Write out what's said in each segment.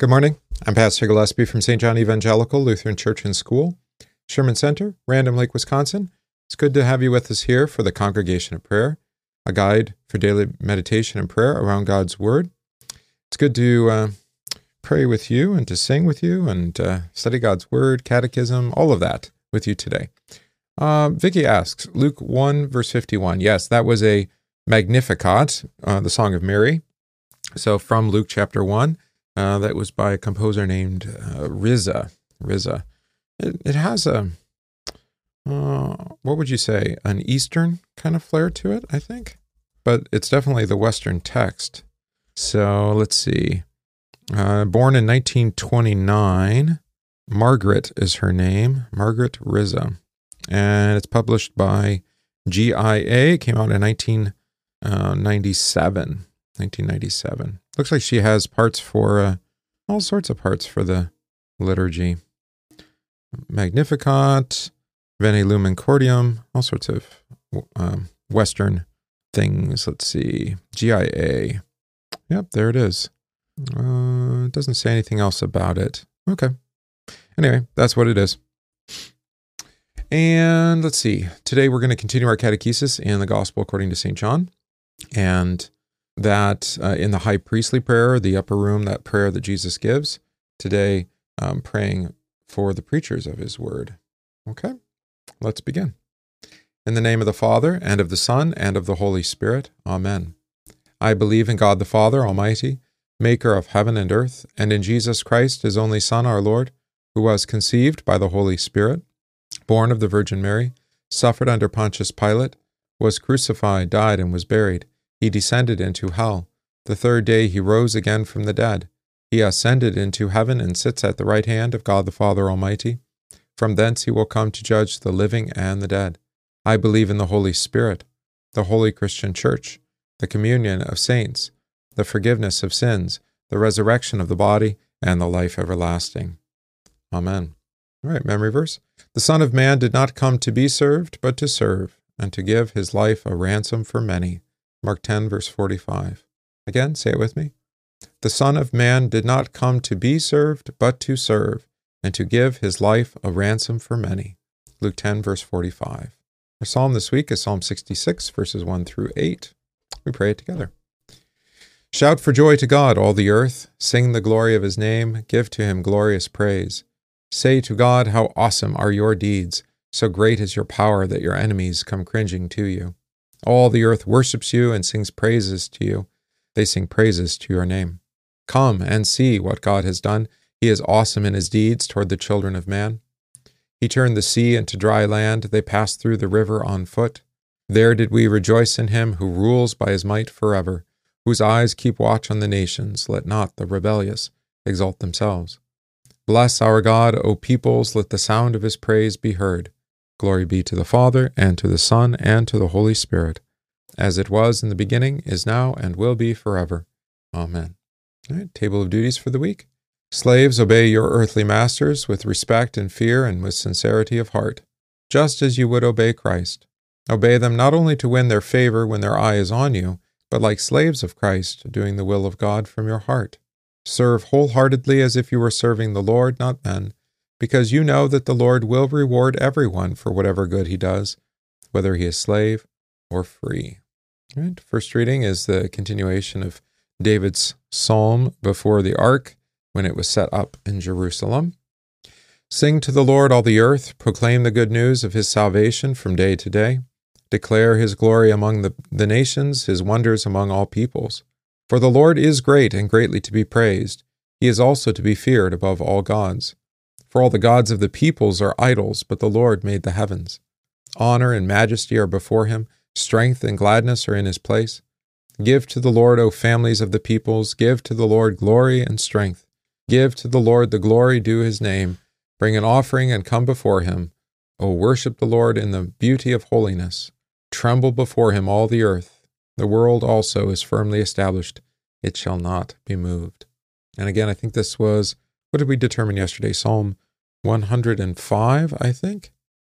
Good morning. I'm Pastor Gillespie from St. John Evangelical Lutheran Church and School, Sherman Center, Random Lake, Wisconsin. It's good to have you with us here for the Congregation of Prayer, a guide for daily meditation and prayer around God's Word. It's good to uh, pray with you and to sing with you and uh, study God's Word, Catechism, all of that with you today. Uh, Vicky asks, Luke 1, verse 51. Yes, that was a Magnificat, uh, the Song of Mary. So from Luke chapter 1, uh, that was by a composer named uh, Rizza. Rizza. It, it has a, uh, what would you say, an Eastern kind of flair to it, I think. But it's definitely the Western text. So let's see. Uh, born in 1929, Margaret is her name, Margaret Rizza. And it's published by GIA. Came out in 1997. 1997. Looks like she has parts for uh, all sorts of parts for the liturgy. Magnificat, Veni Lumen Cordium, all sorts of um, Western things. Let's see. GIA. Yep, there it is. Uh, it doesn't say anything else about it. Okay. Anyway, that's what it is. And let's see. Today we're going to continue our catechesis in the Gospel according to St. John. And that uh, in the high priestly prayer, the upper room, that prayer that Jesus gives, today um, praying for the preachers of his word. Okay, let's begin. In the name of the Father, and of the Son, and of the Holy Spirit. Amen. I believe in God the Father Almighty, maker of heaven and earth, and in Jesus Christ, his only Son, our Lord, who was conceived by the Holy Spirit, born of the Virgin Mary, suffered under Pontius Pilate, was crucified, died, and was buried he descended into hell. The third day he rose again from the dead. He ascended into heaven and sits at the right hand of God the Father Almighty. From thence he will come to judge the living and the dead. I believe in the Holy Spirit, the holy Christian Church, the communion of saints, the forgiveness of sins, the resurrection of the body, and the life everlasting. Amen. All right, memory verse. The Son of Man did not come to be served, but to serve, and to give his life a ransom for many. Mark 10, verse 45. Again, say it with me. The Son of Man did not come to be served, but to serve, and to give his life a ransom for many. Luke 10, verse 45. Our psalm this week is Psalm 66, verses 1 through 8. We pray it together. Shout for joy to God, all the earth. Sing the glory of his name. Give to him glorious praise. Say to God, How awesome are your deeds! So great is your power that your enemies come cringing to you. All the earth worships you and sings praises to you. They sing praises to your name. Come and see what God has done. He is awesome in his deeds toward the children of man. He turned the sea into dry land. They passed through the river on foot. There did we rejoice in him who rules by his might forever, whose eyes keep watch on the nations. Let not the rebellious exalt themselves. Bless our God, O peoples, let the sound of his praise be heard. Glory be to the Father, and to the Son, and to the Holy Spirit, as it was in the beginning, is now, and will be forever. Amen. Right, table of duties for the week. Slaves, obey your earthly masters with respect and fear and with sincerity of heart, just as you would obey Christ. Obey them not only to win their favor when their eye is on you, but like slaves of Christ, doing the will of God from your heart. Serve wholeheartedly as if you were serving the Lord, not men because you know that the Lord will reward everyone for whatever good he does, whether he is slave or free. Right? First reading is the continuation of David's psalm before the ark when it was set up in Jerusalem. Sing to the Lord, all the earth, proclaim the good news of his salvation from day to day. Declare his glory among the, the nations, his wonders among all peoples. For the Lord is great and greatly to be praised. He is also to be feared above all gods. For all the gods of the peoples are idols, but the Lord made the heavens. Honor and majesty are before him, strength and gladness are in his place. Give to the Lord, O families of the peoples, give to the Lord glory and strength. Give to the Lord the glory due his name. Bring an offering and come before him. O worship the Lord in the beauty of holiness. Tremble before him, all the earth. The world also is firmly established, it shall not be moved. And again, I think this was what did we determine yesterday? Psalm 105, I think,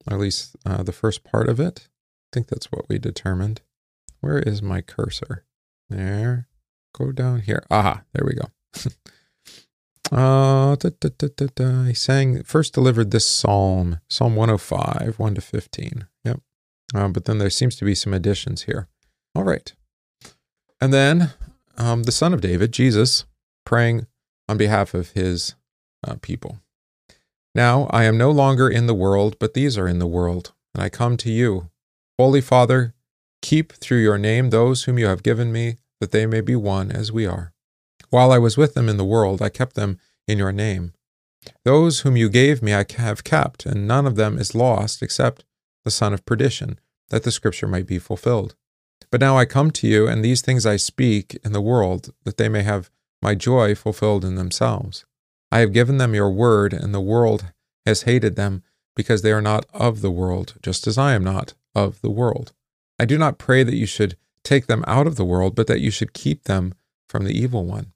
or at least uh, the first part of it. I think that's what we determined. Where is my cursor? There. Go down here. Aha, there we go. Uh, da, da, da, da, da. He sang, first delivered this psalm, Psalm 105, 1 to 15. Yep. Um, but then there seems to be some additions here. All right. And then um, the son of David, Jesus, praying on behalf of his uh, people. Now I am no longer in the world, but these are in the world, and I come to you. Holy Father, keep through your name those whom you have given me, that they may be one as we are. While I was with them in the world, I kept them in your name. Those whom you gave me I have kept, and none of them is lost except the son of perdition, that the scripture might be fulfilled. But now I come to you, and these things I speak in the world, that they may have my joy fulfilled in themselves. I have given them your word, and the world has hated them, because they are not of the world, just as I am not of the world. I do not pray that you should take them out of the world, but that you should keep them from the evil one.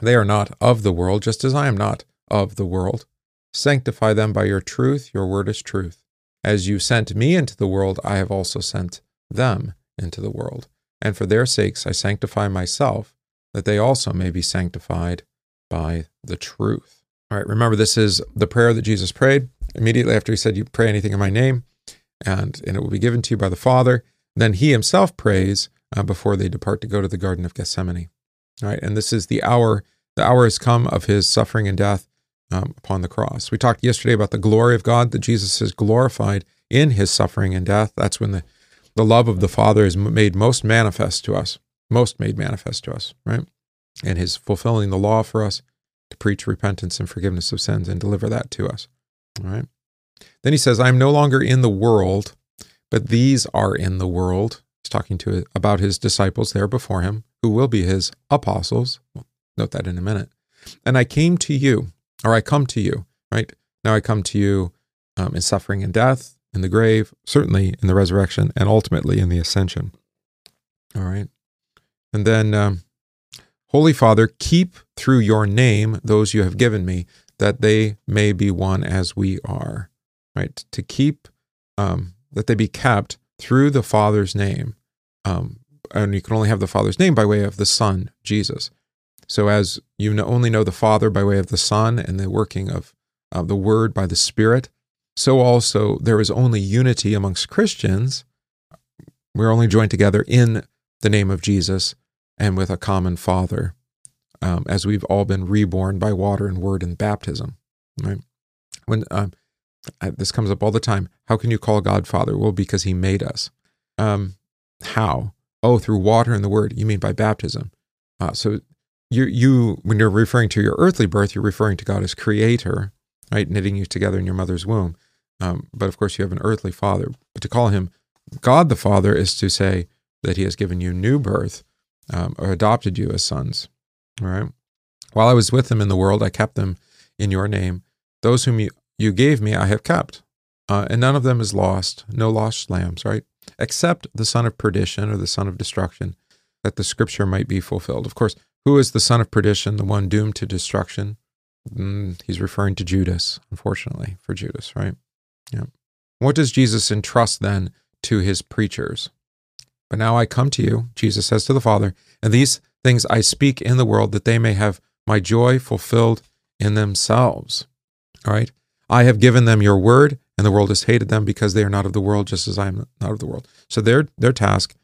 They are not of the world, just as I am not of the world. Sanctify them by your truth, your word is truth. As you sent me into the world, I have also sent them into the world. And for their sakes I sanctify myself, that they also may be sanctified by the truth. All right, remember this is the prayer that Jesus prayed immediately after he said, You pray anything in my name, and, and it will be given to you by the Father. Then he himself prays uh, before they depart to go to the Garden of Gethsemane. All right, and this is the hour, the hour has come of his suffering and death um, upon the cross. We talked yesterday about the glory of God, that Jesus is glorified in his suffering and death. That's when the, the love of the Father is made most manifest to us, most made manifest to us, right? And his fulfilling the law for us to preach repentance and forgiveness of sins and deliver that to us. All right. Then he says, I am no longer in the world, but these are in the world. He's talking to about his disciples there before him, who will be his apostles. We'll note that in a minute. And I came to you, or I come to you, right? Now I come to you um, in suffering and death, in the grave, certainly in the resurrection, and ultimately in the ascension. All right. And then um, Holy Father, keep through your name those you have given me, that they may be one as we are. Right? To keep, um, that they be kept through the Father's name. Um, and you can only have the Father's name by way of the Son, Jesus. So as you only know the Father by way of the Son and the working of, of the Word by the Spirit, so also there is only unity amongst Christians. We're only joined together in the name of Jesus and with a common Father, um, as we've all been reborn by water and word and baptism. Right? When um, I, this comes up all the time, how can you call God Father? Well, because He made us. Um, how? Oh, through water and the word. You mean by baptism? Uh, so you you when you're referring to your earthly birth, you're referring to God as Creator, right, knitting you together in your mother's womb. Um, but of course, you have an earthly father. But to call him God the Father is to say that He has given you new birth um, or adopted you as sons. All right. While I was with them in the world, I kept them in your name. Those whom you, you gave me, I have kept. Uh, and none of them is lost, no lost lambs, right? Except the son of perdition or the son of destruction, that the scripture might be fulfilled. Of course, who is the son of perdition, the one doomed to destruction? Mm, he's referring to Judas, unfortunately, for Judas, right? Yeah. What does Jesus entrust then to his preachers? But now I come to you, Jesus says to the Father, and these things I speak in the world that they may have my joy fulfilled in themselves. All right. I have given them your word, and the world has hated them because they are not of the world, just as I am not of the world. So their their task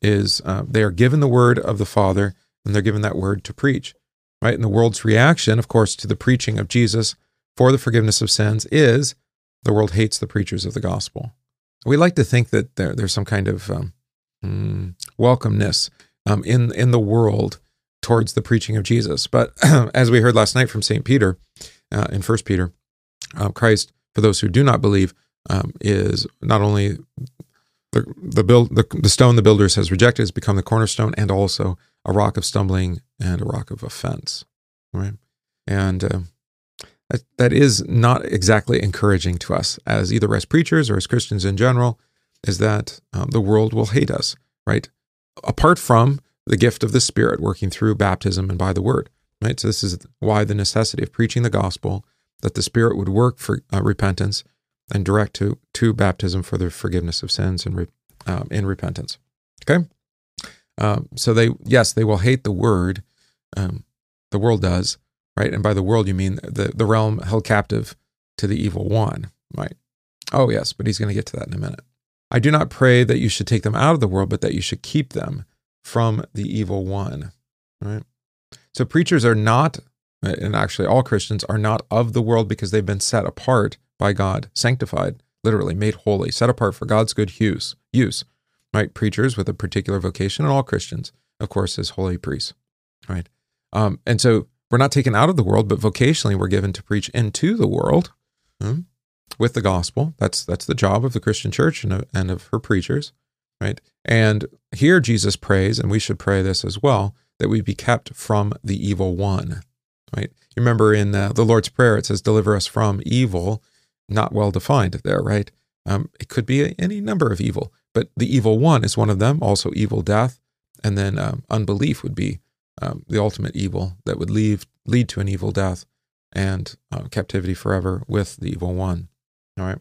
is uh, they are given the word of the Father, and they're given that word to preach. Right. And the world's reaction, of course, to the preaching of Jesus for the forgiveness of sins is the world hates the preachers of the gospel. We like to think that there, there's some kind of um, mm, welcomeness um, in in the world towards the preaching of Jesus. But as we heard last night from Saint Peter uh, in First Peter, uh, Christ for those who do not believe um, is not only the the build the, the stone the builders has rejected has become the cornerstone and also a rock of stumbling and a rock of offense. Right, and uh, that, that is not exactly encouraging to us as either as preachers or as Christians in general is that um, the world will hate us, right? Apart from the gift of the Spirit working through baptism and by the word, right? So, this is why the necessity of preaching the gospel, that the Spirit would work for uh, repentance and direct to, to baptism for the forgiveness of sins and re, um, in repentance. Okay? Um, so, they, yes, they will hate the word, um, the world does, right? And by the world, you mean the, the realm held captive to the evil one, right? Oh, yes, but he's going to get to that in a minute. I do not pray that you should take them out of the world, but that you should keep them from the evil one, right? So preachers are not, and actually all Christians are not of the world because they've been set apart by God, sanctified, literally made holy, set apart for God's good use, use, right? Preachers with a particular vocation, and all Christians, of course, as holy priests, right? Um, and so we're not taken out of the world, but vocationally we're given to preach into the world hmm, with the gospel. That's that's the job of the Christian church and of, and of her preachers, right? And here Jesus prays, and we should pray this as well, that we be kept from the evil one, right? You remember in uh, the Lord's Prayer, it says, "Deliver us from evil." Not well defined there, right? Um, it could be any number of evil, but the evil one is one of them. Also, evil death, and then um, unbelief would be um, the ultimate evil that would lead lead to an evil death and uh, captivity forever with the evil one. All right.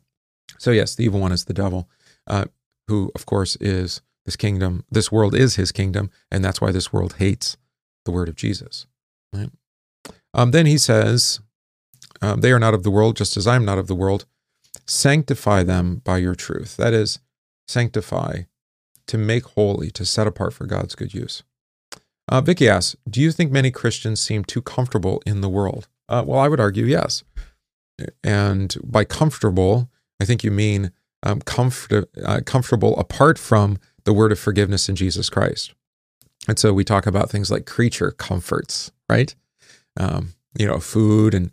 So yes, the evil one is the devil, uh, who of course is this kingdom. This world is his kingdom, and that's why this world hates the word of Jesus. Right. Um, then he says, um, "They are not of the world, just as I am not of the world. Sanctify them by your truth." That is, sanctify, to make holy, to set apart for God's good use. Uh, Vicky asks, "Do you think many Christians seem too comfortable in the world?" Uh, well, I would argue yes. And by comfortable, I think you mean um, comfort, uh, comfortable apart from the word of forgiveness in Jesus Christ. And so we talk about things like creature comforts, right? Um, you know, food and,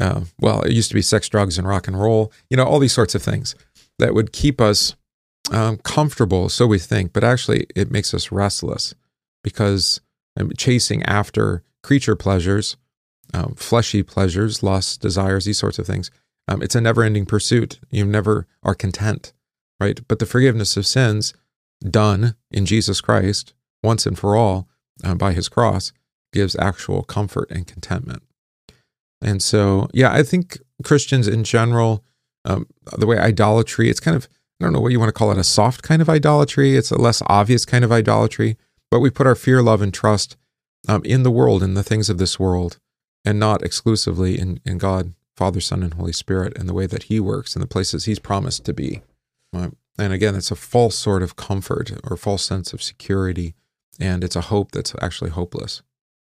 uh, well, it used to be sex, drugs, and rock and roll, you know, all these sorts of things that would keep us um, comfortable, so we think, but actually it makes us restless because I'm chasing after creature pleasures um, fleshy pleasures, lusts, desires, these sorts of things. Um, it's a never ending pursuit. You never are content, right? But the forgiveness of sins done in Jesus Christ once and for all uh, by his cross gives actual comfort and contentment. And so, yeah, I think Christians in general, um, the way idolatry, it's kind of, I don't know what you want to call it, a soft kind of idolatry. It's a less obvious kind of idolatry, but we put our fear, love, and trust um, in the world, in the things of this world and not exclusively in, in God, Father, Son, and Holy Spirit and the way that He works and the places He's promised to be. Uh, and again, it's a false sort of comfort or false sense of security, and it's a hope that's actually hopeless.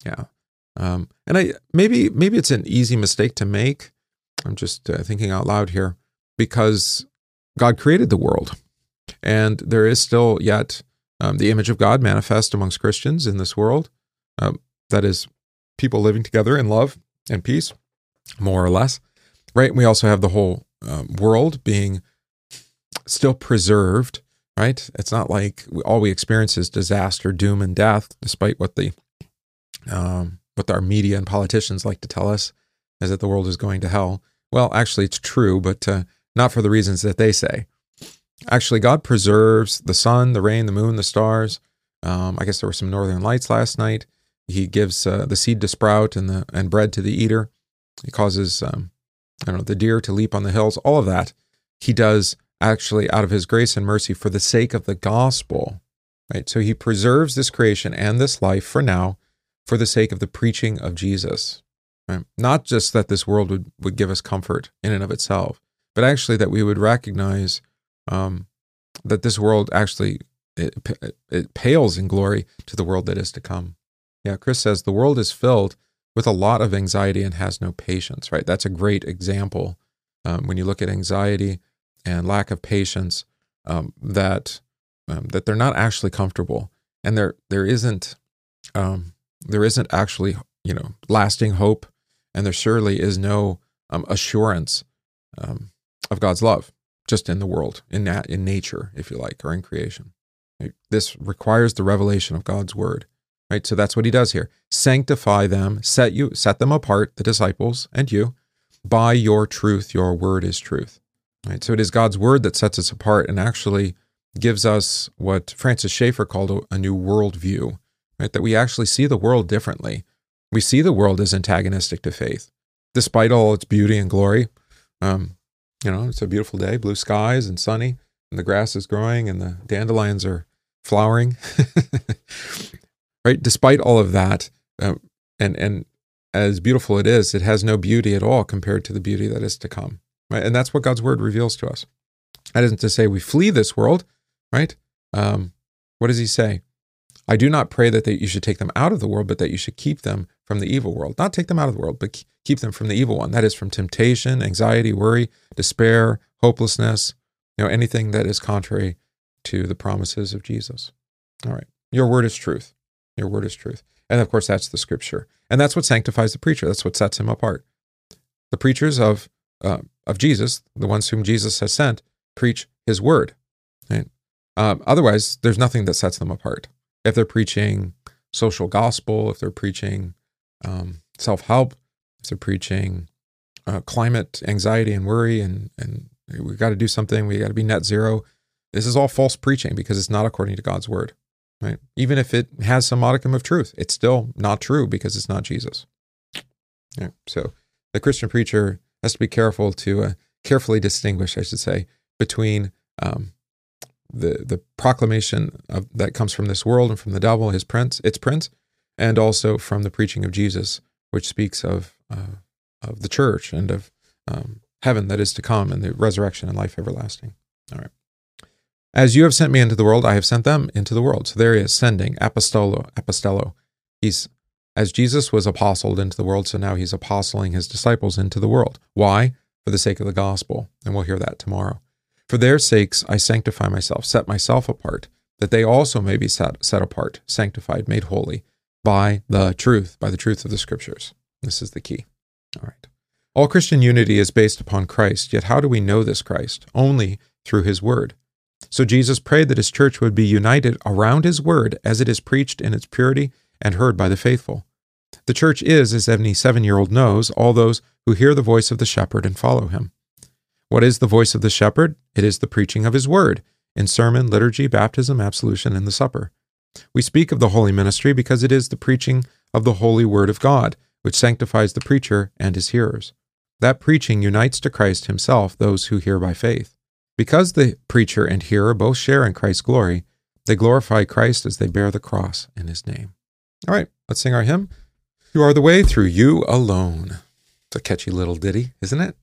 Yeah. Um, and I maybe maybe it's an easy mistake to make. I'm just uh, thinking out loud here because God created the world, and there is still yet um, the image of God manifest amongst Christians in this world. Uh, that is people living together in love and peace, more or less, right? We also have the whole um, world being still preserved, right? It's not like we, all we experience is disaster, doom, and death, despite what the um, what our media and politicians like to tell us, is that the world is going to hell. Well, actually, it's true, but uh, not for the reasons that they say. Actually, God preserves the sun, the rain, the moon, the stars. Um, I guess there were some northern lights last night. He gives uh, the seed to sprout and the and bread to the eater. He causes um, I don't know the deer to leap on the hills. All of that he does actually out of his grace and mercy for the sake of the gospel. Right. So he preserves this creation and this life for now for the sake of the preaching of Jesus. Right? Not just that this world would, would give us comfort in and of itself, but actually that we would recognize um, that this world actually it, it pales in glory to the world that is to come. Yeah, Chris says the world is filled with a lot of anxiety and has no patience, right? That's a great example um, when you look at anxiety and lack of patience um, that um, that they're not actually comfortable and there there isn't um, there isn't actually you know lasting hope and there surely is no um, assurance um, of God's love just in the world in that in nature if you like or in creation. This requires the revelation of God's word right? So that's what he does here. Sanctify them set you set them apart the disciples and you by your truth your word is truth right? So it is god's word that sets us apart and actually gives us what francis schaeffer called a, a new worldview right? That we actually see the world differently. We see the world as antagonistic to faith despite all its beauty and glory. Um, you know it's a beautiful day blue skies and sunny and the grass is growing and the dandelions are flowering right? Despite all of that, uh, and and as beautiful it is, it has no beauty at all compared to the beauty that is to come. Right? And that's what God's word reveals to us. That isn't to say we flee this world, right? Um, what does he say? I do not pray that, that you should take them out of the world, but that you should keep them from the evil world. Not take them out of the world, but keep them from the evil one. That is from temptation, anxiety, worry, despair, hopelessness, you know, anything that is contrary to the promises of Jesus. All right. Your word is truth. Your word is truth. And of course, that's the scripture. And that's what sanctifies the preacher. That's what sets him apart. The preachers of, uh, of Jesus, the ones whom Jesus has sent, preach his word. Right? Um, otherwise, there's nothing that sets them apart. If they're preaching social gospel, if they're preaching um, self help, if they're preaching uh, climate anxiety and worry, and, and we got to do something, we got to be net zero, this is all false preaching because it's not according to God's word right? Even if it has some modicum of truth, it's still not true because it's not Jesus. Yeah. So the Christian preacher has to be careful to uh, carefully distinguish, I should say, between um, the the proclamation of, that comes from this world and from the devil, his prince, its prince, and also from the preaching of Jesus, which speaks of uh, of the church and of um, heaven that is to come and the resurrection and life everlasting. All right. As you have sent me into the world, I have sent them into the world. So there he is sending, apostolo, apostello. He's as Jesus was apostled into the world, so now he's apostling his disciples into the world. Why? For the sake of the gospel. And we'll hear that tomorrow. For their sakes I sanctify myself, set myself apart, that they also may be set, set apart, sanctified, made holy by the truth, by the truth of the scriptures. This is the key. All right. All Christian unity is based upon Christ, yet how do we know this Christ? Only through his word. So Jesus prayed that his church would be united around his word as it is preached in its purity and heard by the faithful. The church is, as any seven year old knows, all those who hear the voice of the shepherd and follow him. What is the voice of the shepherd? It is the preaching of his word in sermon, liturgy, baptism, absolution, and the supper. We speak of the holy ministry because it is the preaching of the holy word of God, which sanctifies the preacher and his hearers. That preaching unites to Christ himself those who hear by faith. Because the preacher and hearer both share in Christ's glory, they glorify Christ as they bear the cross in his name. All right, let's sing our hymn. You are the way through you alone. It's a catchy little ditty, isn't it?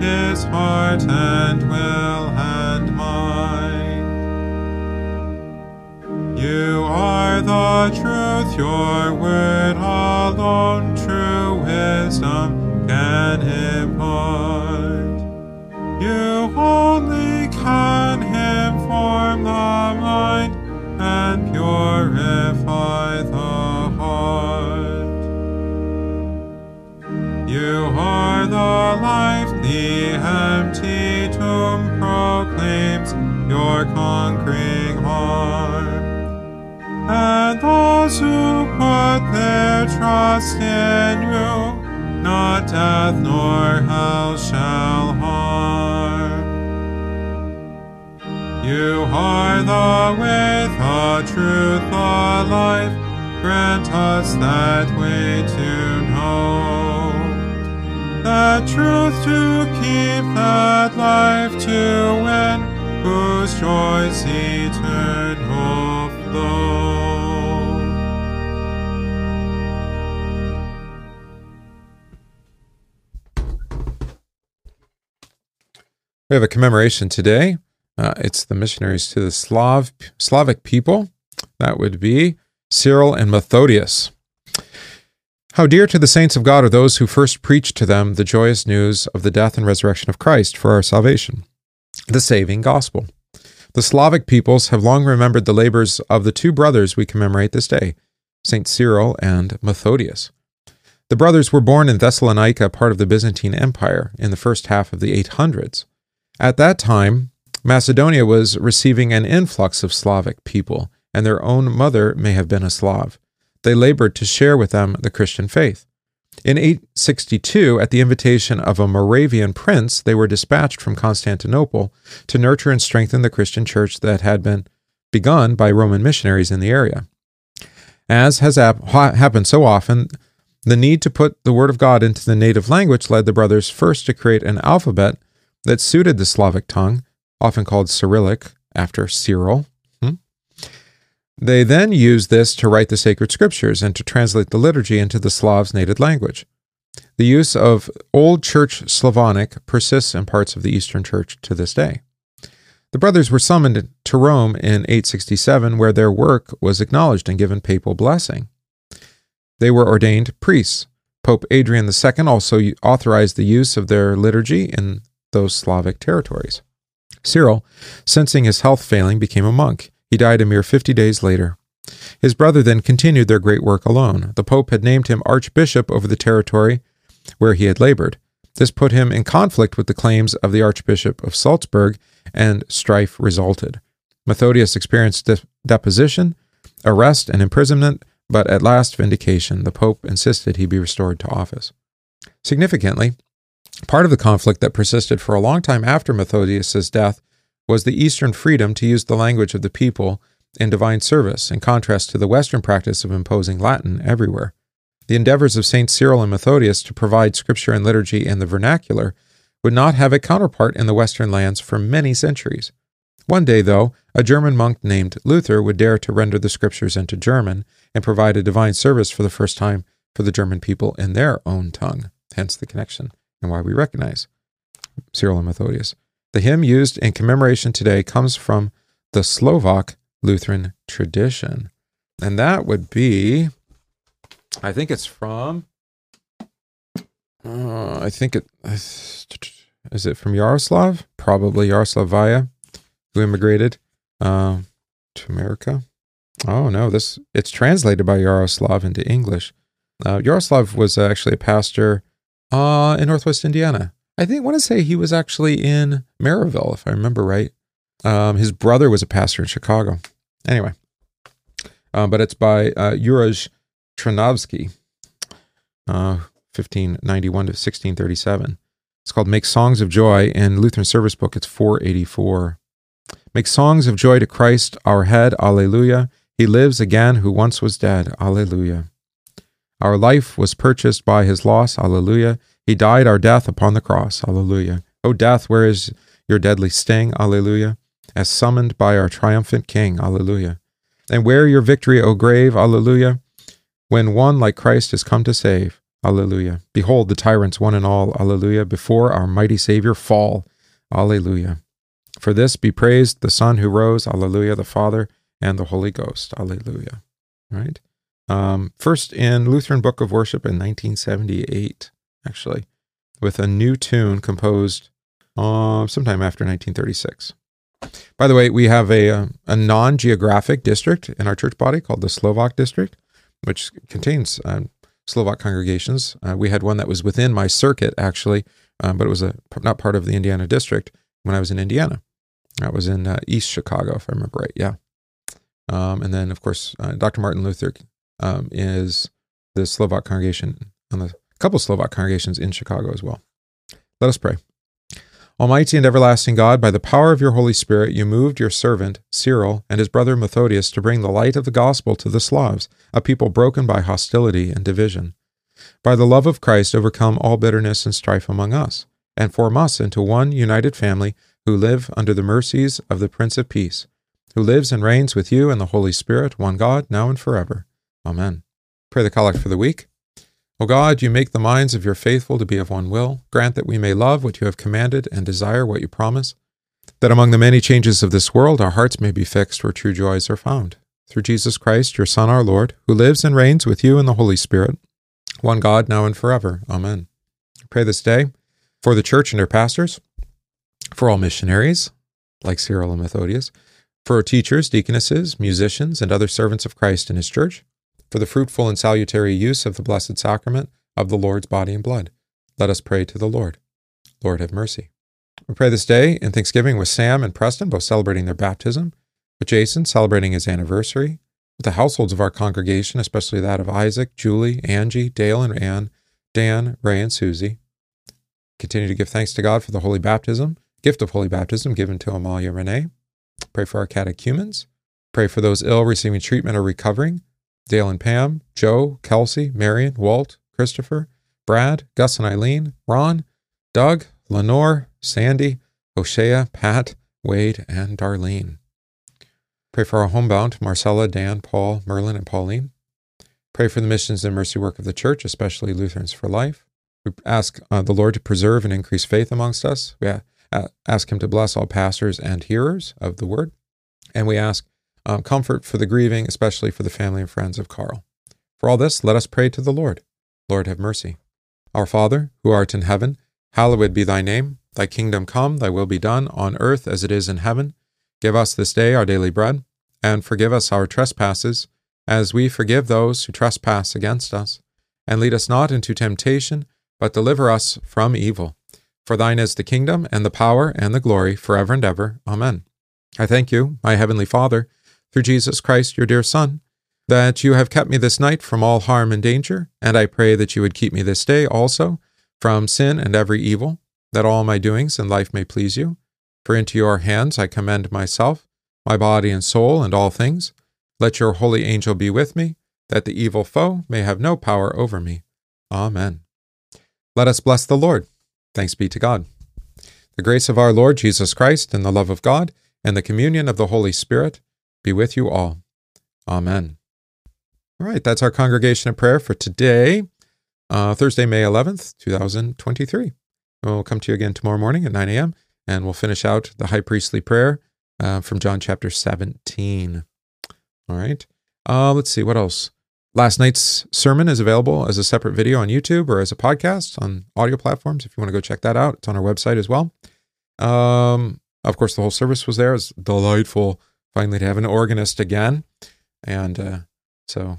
his heart and will and mind. You are the truth, your word alone, true wisdom can impart. You only can inform the mind and purify the heart. You are the light the empty tomb proclaims your conquering heart. And those who put their trust in you, not death nor hell shall harm. You are the way, the truth, the life. Grant us that way to know. We have a commemoration today. Uh, it's the missionaries to the Slav Slavic people. That would be Cyril and Methodius. How dear to the saints of God are those who first preached to them the joyous news of the death and resurrection of Christ for our salvation, the saving gospel. The Slavic peoples have long remembered the labors of the two brothers we commemorate this day, Saint Cyril and Methodius. The brothers were born in Thessalonica, part of the Byzantine Empire, in the first half of the 800s. At that time, Macedonia was receiving an influx of Slavic people, and their own mother may have been a Slav. They labored to share with them the Christian faith. In 862, at the invitation of a Moravian prince, they were dispatched from Constantinople to nurture and strengthen the Christian church that had been begun by Roman missionaries in the area. As has ap- happened so often, the need to put the Word of God into the native language led the brothers first to create an alphabet that suited the Slavic tongue, often called Cyrillic, after Cyril. They then used this to write the sacred scriptures and to translate the liturgy into the Slavs' native language. The use of Old Church Slavonic persists in parts of the Eastern Church to this day. The brothers were summoned to Rome in 867, where their work was acknowledged and given papal blessing. They were ordained priests. Pope Adrian II also authorized the use of their liturgy in those Slavic territories. Cyril, sensing his health failing, became a monk. He died a mere 50 days later. His brother then continued their great work alone. The Pope had named him archbishop over the territory where he had labored. This put him in conflict with the claims of the Archbishop of Salzburg, and strife resulted. Methodius experienced de- deposition, arrest, and imprisonment, but at last vindication. The Pope insisted he be restored to office. Significantly, Part of the conflict that persisted for a long time after Methodius's death was the Eastern freedom to use the language of the people in divine service, in contrast to the Western practice of imposing Latin everywhere. The endeavors of Saint Cyril and Methodius to provide scripture and liturgy in the vernacular would not have a counterpart in the Western lands for many centuries. One day, though, a German monk named Luther would dare to render the scriptures into German and provide a divine service for the first time for the German people in their own tongue, hence the connection and why we recognize Cyril and Methodius. The hymn used in commemoration today comes from the Slovak Lutheran tradition. And that would be, I think it's from, uh, I think it, is it from Jaroslav? Probably Jaroslav Vajda, who immigrated uh, to America. Oh no, this it's translated by Jaroslav into English. Uh, Jaroslav was actually a pastor uh, in Northwest Indiana. I think want to say he was actually in Merrillville, if I remember right. Um, his brother was a pastor in Chicago. Anyway, um, but it's by uh, Juraj Tranovsky, uh, 1591 to 1637. It's called Make Songs of Joy. In Lutheran Service Book, it's 484. Make songs of joy to Christ, our head. Alleluia. He lives again who once was dead. Alleluia. Our life was purchased by his loss. Alleluia. He died our death upon the cross. Alleluia. O death, where is your deadly sting? Alleluia. As summoned by our triumphant King. Alleluia. And where your victory, O grave? Alleluia. When one like Christ has come to save. Alleluia. Behold the tyrants one and all. Alleluia. Before our mighty Savior fall. Alleluia. For this be praised the Son who rose. Alleluia. The Father and the Holy Ghost. Alleluia. Right? Um, first in Lutheran Book of Worship in 1978, actually, with a new tune composed uh, sometime after 1936. By the way, we have a, a, um, non geographic district in our church body called the Slovak District, which contains uh, Slovak congregations. Uh, we had one that was within my circuit, actually, um, but it was a, not part of the Indiana district when I was in Indiana. That was in uh, East Chicago, if I remember right. Yeah. Um, and then, of course, uh, Dr. Martin Luther um, is the Slovak congregation on the couple Slovak congregations in Chicago as well. Let us pray. Almighty and everlasting God, by the power of your Holy Spirit, you moved your servant, Cyril, and his brother Methodius to bring the light of the gospel to the Slavs, a people broken by hostility and division. By the love of Christ, overcome all bitterness and strife among us, and form us into one united family who live under the mercies of the Prince of Peace, who lives and reigns with you and the Holy Spirit, one God, now and forever. Amen. Pray the collect for the week. O God, you make the minds of your faithful to be of one will. Grant that we may love what you have commanded and desire what you promise, that among the many changes of this world our hearts may be fixed where true joys are found. Through Jesus Christ, your Son, our Lord, who lives and reigns with you in the Holy Spirit, one God, now and forever. Amen. Pray this day for the church and her pastors, for all missionaries, like Cyril and Methodius, for teachers, deaconesses, musicians, and other servants of Christ in his church for the fruitful and salutary use of the Blessed Sacrament of the Lord's body and blood. Let us pray to the Lord. Lord, have mercy. We pray this day in Thanksgiving with Sam and Preston, both celebrating their baptism, with Jason celebrating his anniversary, with the households of our congregation, especially that of Isaac, Julie, Angie, Dale, and Ann, Dan, Ray, and Susie. Continue to give thanks to God for the holy baptism, gift of holy baptism given to Amalia Renee. Pray for our catechumens. Pray for those ill receiving treatment or recovering. Dale and Pam, Joe, Kelsey, Marion, Walt, Christopher, Brad, Gus and Eileen, Ron, Doug, Lenore, Sandy, O'Shea, Pat, Wade, and Darlene. Pray for our homebound, Marcella, Dan, Paul, Merlin, and Pauline. Pray for the missions and mercy work of the church, especially Lutherans for Life. We ask uh, the Lord to preserve and increase faith amongst us. We uh, ask Him to bless all pastors and hearers of the word. And we ask um, comfort for the grieving, especially for the family and friends of Carl. For all this, let us pray to the Lord. Lord, have mercy. Our Father, who art in heaven, hallowed be thy name. Thy kingdom come, thy will be done, on earth as it is in heaven. Give us this day our daily bread, and forgive us our trespasses, as we forgive those who trespass against us. And lead us not into temptation, but deliver us from evil. For thine is the kingdom, and the power, and the glory, forever and ever. Amen. I thank you, my heavenly Father, through Jesus Christ, your dear Son, that you have kept me this night from all harm and danger, and I pray that you would keep me this day also from sin and every evil, that all my doings in life may please you. For into your hands I commend myself, my body and soul, and all things. Let your holy angel be with me, that the evil foe may have no power over me. Amen. Let us bless the Lord. Thanks be to God. The grace of our Lord Jesus Christ, and the love of God, and the communion of the Holy Spirit be with you all. Amen. All right, that's our congregation of prayer for today, uh, Thursday, May 11th, 2023. We'll come to you again tomorrow morning at 9 a.m., and we'll finish out the high priestly prayer uh, from John chapter 17. All right. Uh, let's see, what else? Last night's sermon is available as a separate video on YouTube or as a podcast on audio platforms. If you want to go check that out, it's on our website as well. Um, of course, the whole service was there. It was delightful finally to have an organist again. And uh, so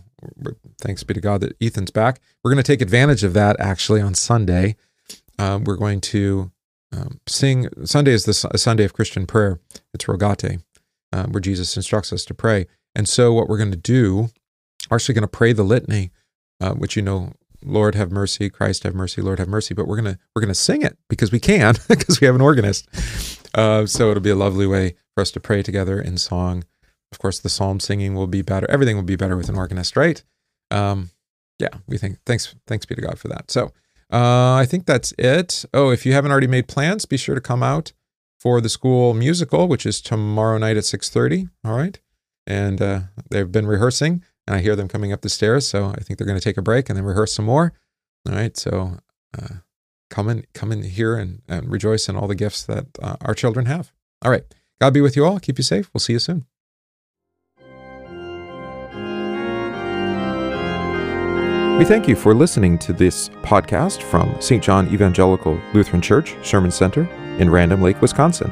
thanks be to God that Ethan's back. We're going to take advantage of that actually on Sunday. Um, we're going to um, sing. Sunday is the Sunday of Christian prayer. It's Rogate, uh, where Jesus instructs us to pray. And so, what we're going to do, we're actually going to pray the litany, uh, which you know, Lord have mercy, Christ have mercy, Lord have mercy. But we're gonna we're gonna sing it because we can because we have an organist. Uh, so it'll be a lovely way for us to pray together in song. Of course, the psalm singing will be better. Everything will be better with an organist, right? Um, yeah, we think. Thanks, thanks be to God for that. So uh, I think that's it. Oh, if you haven't already made plans, be sure to come out for the school musical, which is tomorrow night at six thirty. All right, and uh, they've been rehearsing, and I hear them coming up the stairs. So I think they're going to take a break and then rehearse some more. All right, so uh, come in, come in here and, and rejoice in all the gifts that uh, our children have. All right. God be with you all. Keep you safe. We'll see you soon. We thank you for listening to this podcast from St. John Evangelical Lutheran Church Sherman Center in Random Lake, Wisconsin.